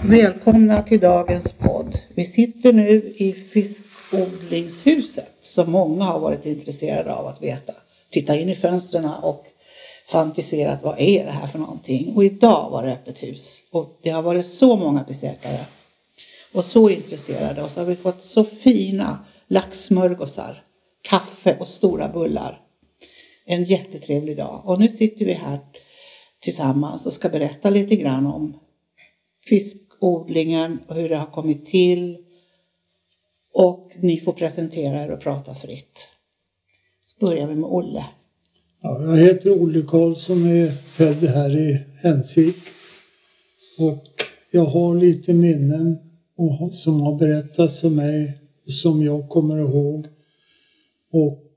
Välkomna till dagens podd. Vi sitter nu i fiskodlingshuset som många har varit intresserade av att veta. Titta in i fönstren och fantiserat vad är det här för någonting. Och idag var det öppet hus och det har varit så många besökare och så intresserade och så har vi fått så fina laxsmörgåsar, kaffe och stora bullar. En jättetrevlig dag och nu sitter vi här tillsammans och ska berätta lite grann om fiskodlingen och hur det har kommit till. Och ni får presentera er och prata fritt. Så börjar vi med Olle. Ja, jag heter Olle Karlsson och är född här i Hensvik. Och jag har lite minnen som har berättats för mig som jag kommer ihåg. Och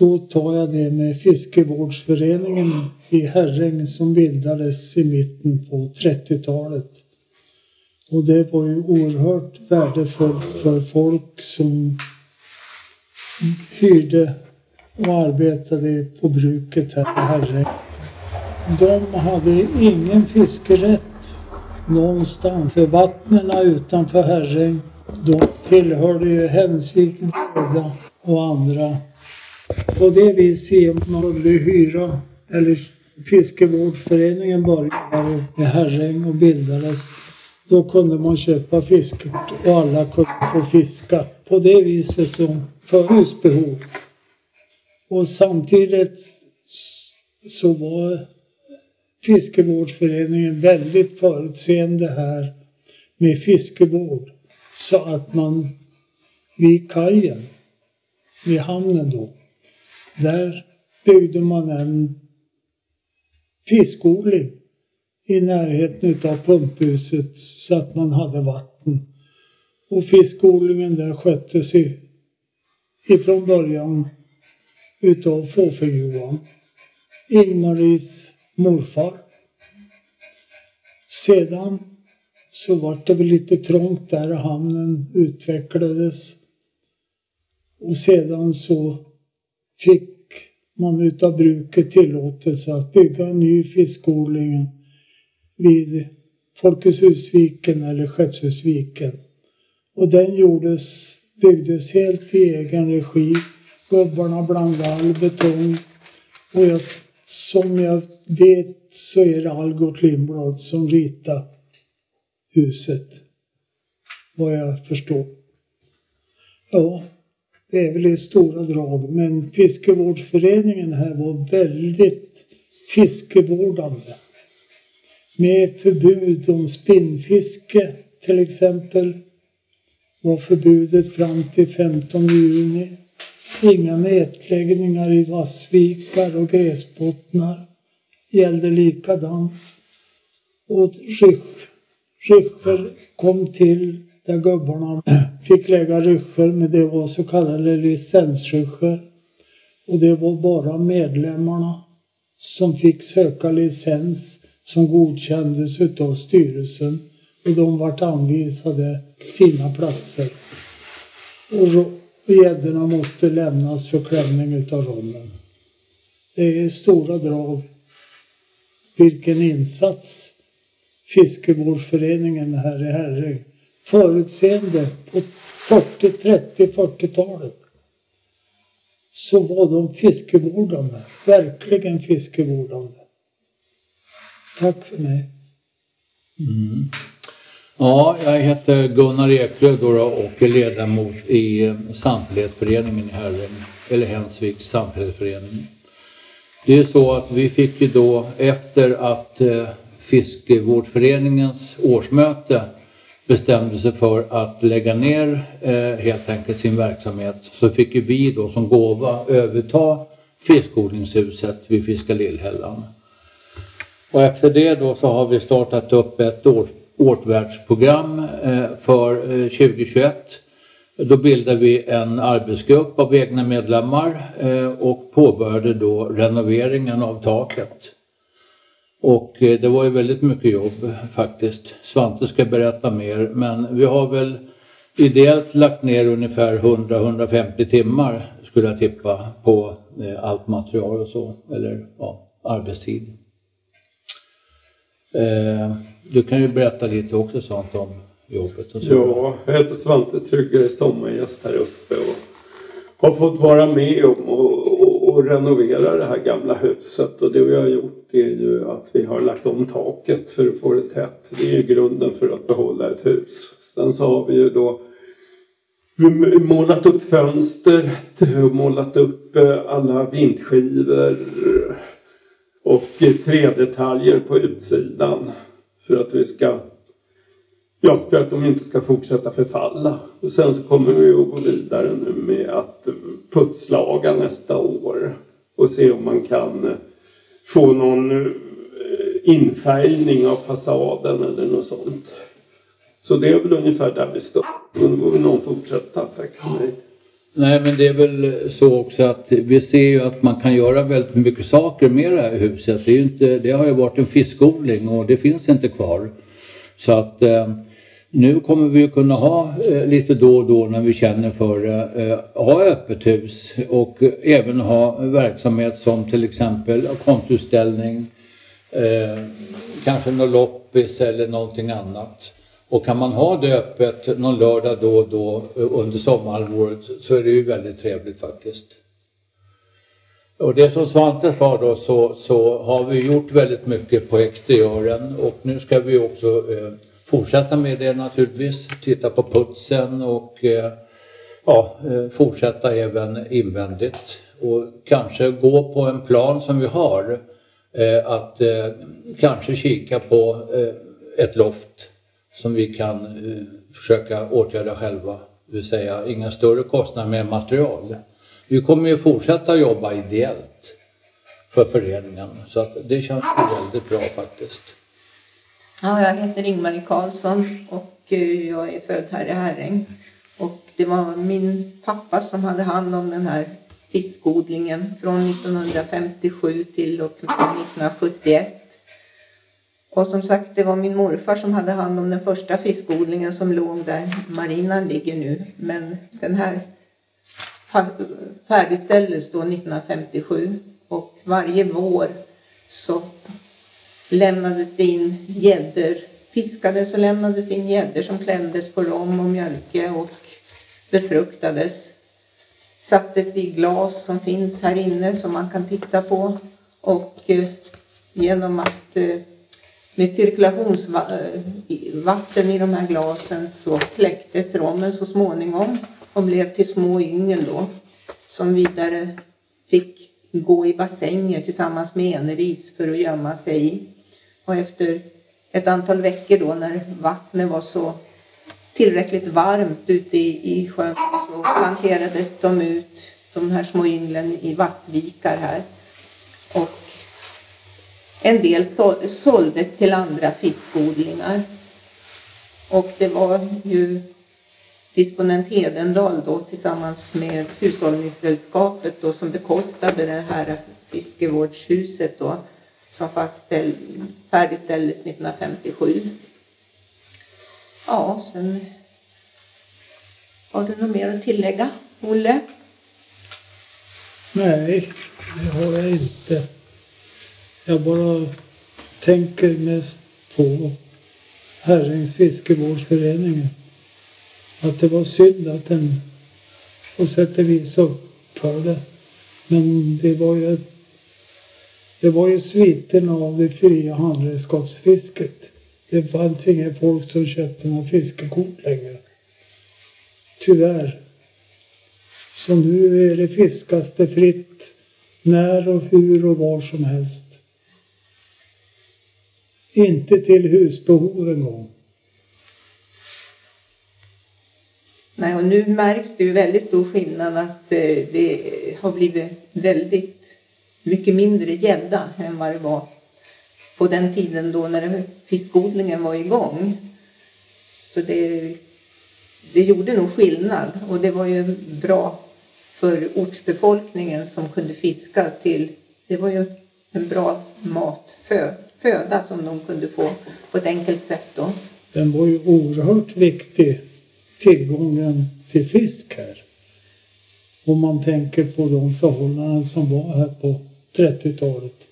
då tar jag det med fiskevårdsföreningen i Herräng som bildades i mitten på 30-talet. Och det var ju oerhört värdefullt för folk som hyrde och arbetade på bruket här i Herräng. De hade ingen fiskerätt någonstans för vattnen utanför Herräng. De tillhörde ju Hensvik, Breda och andra. På det viset man kunde hyra, eller fiskevårdsföreningen började i Herräng och bildades. Då kunde man köpa fiskekort och alla kunde få fiska. På det viset som för behov. Och samtidigt så var fiskevårdsföreningen väldigt förutseende här med fiskevård. Så att man vid kajen, vid hamnen då, där byggde man en fiskodling i närheten av pumphuset så att man hade vatten. Och fiskodlingen där sköttes ifrån början utav Fåfäng-Johan, Ingmaris morfar. Sedan så vart det väl lite trångt där hamnen utvecklades. Och sedan så fick man utav bruket tillåtelse att bygga en ny fiskodling vid Folkets husviken eller Skeppshusviken. Och den gjordes, byggdes helt i egen regi. Gubbarna blandade all betong. Och jag, som jag vet så är det Algot Lindblad som ritar huset. Vad jag förstår. Ja, det är väl i stora drag. Men fiskevårdsföreningen här var väldigt fiskevårdande. Med förbud om spinnfiske till exempel. Var förbudet fram till 15 juni. Inga nätläggningar i vassvikar och gräsbottnar. Gällde likadant. Och Rysscher kom till där gubbarna fick lägga ryscher, men det var så kallade licensryscher. Och det var bara medlemmarna som fick söka licens som godkändes utav styrelsen och de vart anvisade sina platser. Och gäddorna måste lämnas för klämning utav rommen. Det är stora drag vilken insats fiskevårdsföreningen här i Herräng förutseende på 40, 30, 40-talet så var de fiskevårdande. Verkligen fiskevårdande. Tack för mig. Mm. Ja, jag heter Gunnar Eklöf och är ledamot i eh, samfällighetsföreningen i Herräng, eh, eller Hensviks samfällighetsförening. Det är så att vi fick ju då efter att eh, fiskevårdsföreningens årsmöte bestämde sig för att lägga ner eh, helt enkelt sin verksamhet så fick vi då som gåva överta fiskodlingshuset vid Fiska Lillhällan. Och efter det då så har vi startat upp ett års, eh, för eh, 2021. Då bildade vi en arbetsgrupp av egna medlemmar eh, och påbörjade då renoveringen av taket. Och eh, det var ju väldigt mycket jobb faktiskt. Svante ska berätta mer men vi har väl ideellt lagt ner ungefär 100-150 timmar skulle jag tippa på eh, allt material och så, eller ja, arbetstid. Eh, Du kan ju berätta lite också sånt om jobbet och så. Ja, jag heter Svante Trygge, är sommargäst här uppe och har fått vara med om och, och, renovera det här gamla huset. Och det vi har gjort är ju att vi har lagt om taket för att få det tätt. Det är ju grunden för att behålla ett hus. Sen så har vi ju då målat upp fönstret, målat upp eh, alla vindskivor och trädetaljer på utsidan. För att vi ska Ja, för att de inte ska fortsätta förfalla. Och sen så kommer vi att gå vidare nu med att putslaga nästa år och se om man kan eh, få någon eh, infärgning av fasaden eller något sånt. Så det är väl ungefär där vi står. Men då vill någon fortsätta. Tack för mig. Nej men det är väl eh, så också att vi ser ju att man kan göra väldigt mycket saker med det här huset. Det, är ju inte, det har ju varit en fiskodling och det finns inte kvar. Så att eh, nu kommer vi kunna ha eh, lite då och då när vi känner för det, eh, ha öppet hus och även ha verksamhet som till exempel konstutställning, eh, kanske något loppis eller någonting annat. Och kan man ha det öppet någon lördag då och då eh, under sommarhalvåret så är det ju väldigt trevligt faktiskt. Och det som Svante sa då så, så har vi gjort väldigt mycket på exteriören och nu ska vi också eh, fortsätta med det naturligtvis. Titta på putsen och eh, ja, eh, fortsätta även invändigt. Och kanske gå på en plan som vi har. Eh, att eh, kanske kika på eh, ett loft som vi kan försöka åtgärda själva. Det vill säga inga större kostnader med material. Vi kommer ju fortsätta jobba ideellt för föreningen så att det känns väldigt bra faktiskt. Ja, jag heter Ingmarie Karlsson och eh, jag är född här i Herräng. Och det var min pappa som hade hand om den här fiskodlingen från 1957 till och med 1971. Och som sagt, det var min morfar som hade hand om den första fiskodlingen som låg där marinan ligger nu. Men den här färdigställdes då 1957 och varje vår så lämnades det in gäddor, fiskades och lämnades in gäddor som klämdes på rom och mjölke och befruktades. Sattes i glas som finns här inne som man kan titta på och eh, genom att eh, med cirkulationsvatten eh, i de här glasen så kläcktes rommen så småningom och blev till små yngel då som vidare fick gå i bassänger tillsammans med enris för att gömma sig i. Och efter ett antal veckor då när vattnet var så tillräckligt varmt ute i, i sjön så planterades de ut, de här små ynglen, i vassvikar här. Och en del såldes till andra fiskodlingar. Och det var ju disponent Hedendal då tillsammans med Hushållningssällskapet då som bekostade det här fiskevårdshuset då som fastställ, färdigställdes 1957. Ja, sen har du något mer att tillägga, Olle? Nej, det har jag inte. Jag bara tänker mest på Herrängs fiskevårdsföreningen. Att det var synd att den på sätt och vis upphörde. Men det var ju ett det var ju sviten av det fria handredskapsfisket. Det fanns inga folk som köpte några fiskekort längre. Tyvärr. Så nu är det fiskas det fritt när och hur och var som helst. Inte till husbehov en gång. Nej, och nu märks det ju väldigt stor skillnad att eh, det har blivit väldigt mycket mindre gädda än vad det var på den tiden då när fiskodlingen var igång. Så det, det gjorde nog skillnad och det var ju bra för ortsbefolkningen som kunde fiska till, det var ju en bra mat, fö, föda som de kunde få på ett enkelt sätt då. Den var ju oerhört viktig, tillgången till fisk här. Om man tänker på de förhållanden som var här på 30-talet.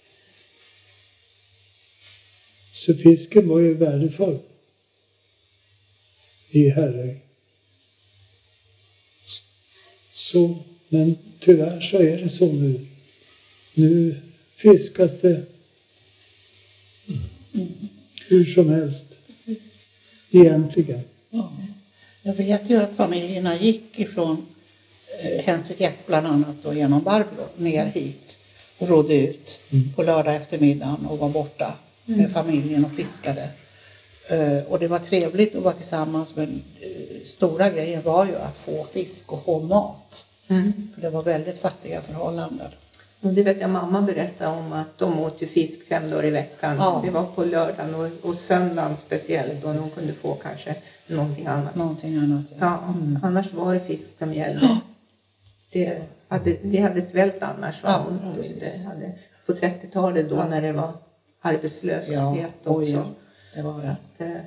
Så fisken var ju värdefull i Herräng. Så, men tyvärr så är det så nu. Nu fiskas det hur som helst Precis. egentligen. Ja. Jag vet ju att familjerna gick ifrån eh, Hensvik 1 bland annat och genom Barbro ner hit och rodde ut på lördag eftermiddagen och var borta med familjen och fiskade. Eh, och det var trevligt att vara tillsammans men eh, stora grejen var ju att få fisk och få mat. För det var väldigt fattiga förhållanden. Och det vet jag mamma berättade om att de åt ju fisk fem dagar i veckan. Ja. Det var på lördagen och, och söndagen speciellt och de kunde få kanske någonting annat. Någonting annat. Ja, annars var det fisk som gällde. Det hade, vi hade svält annars. Ja, hade, på 30-talet då när det var arbetslöshet Ja, också. ja. Det var det. att, eh,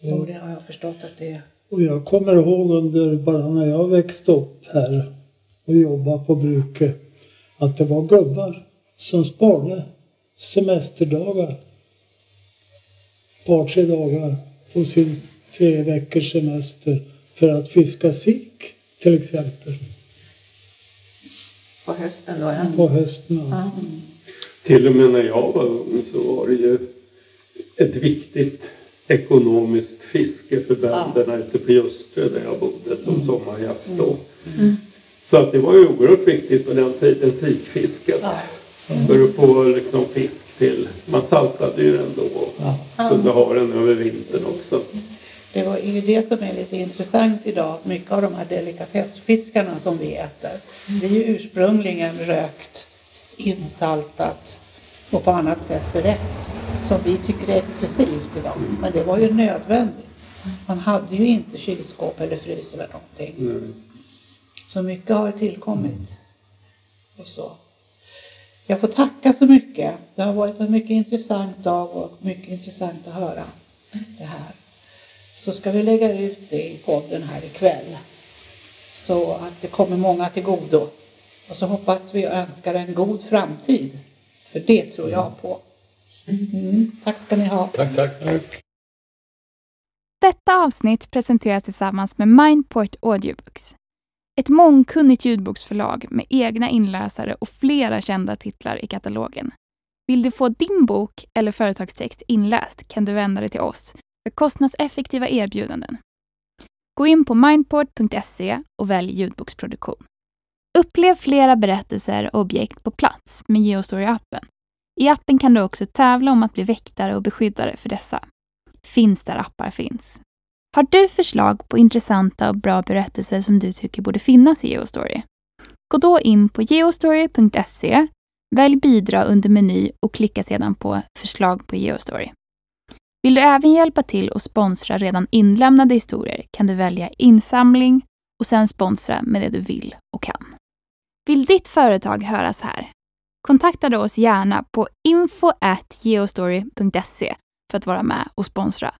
Jo, det har jag förstått att det är. Och jag kommer ihåg under bara när jag växte upp här och jobbade på bruket att det var gubbar som sparade semesterdagar. Ett par, tre dagar på sin tre veckors semester för att fiska sik till exempel på hösten då. Ja. på hösten. Alltså. Till och med när jag var ung så var det ju ett viktigt ekonomiskt fiske för bönderna ute på Ljusterö där jag bodde som sommargäst då. Så att det var ju oerhört viktigt på den tiden, sikfisket. För att få liksom fisk till, man saltade ju den då och kunde ha den över vintern också. Det var ju det som är lite intressant idag. Mycket av de här delikatessfiskarna som vi äter. Det är ju ursprungligen rökt, insaltat och på annat sätt berett. Som vi tycker är exklusivt idag. Men det var ju nödvändigt. Man hade ju inte kylskåp eller frys eller någonting. Mm. Så mycket har ju tillkommit. Och så. Jag får tacka så mycket. Det har varit en mycket intressant dag och mycket intressant att höra. Så ska vi lägga ut det i podden här ikväll. Så att det kommer många till godo. Och så hoppas vi och önskar en god framtid. För det tror jag på. Mm. Tack ska ni ha. Tack, tack. Detta avsnitt presenteras tillsammans med Mindport Audiobooks. Ett mångkunnigt ljudboksförlag med egna inläsare och flera kända titlar i katalogen. Vill du få din bok eller företagstext inläst kan du vända dig till oss för kostnadseffektiva erbjudanden. Gå in på mindport.se och välj ljudboksproduktion. Upplev flera berättelser och objekt på plats med Geostory-appen. I appen kan du också tävla om att bli väktare och beskyddare för dessa. Finns där appar finns. Har du förslag på intressanta och bra berättelser som du tycker borde finnas i Geostory? Gå då in på geostory.se, välj bidra under meny och klicka sedan på förslag på Geostory. Vill du även hjälpa till och sponsra redan inlämnade historier kan du välja insamling och sen sponsra med det du vill och kan. Vill ditt företag höras här? Kontakta då oss gärna på info@geostory.se för att vara med och sponsra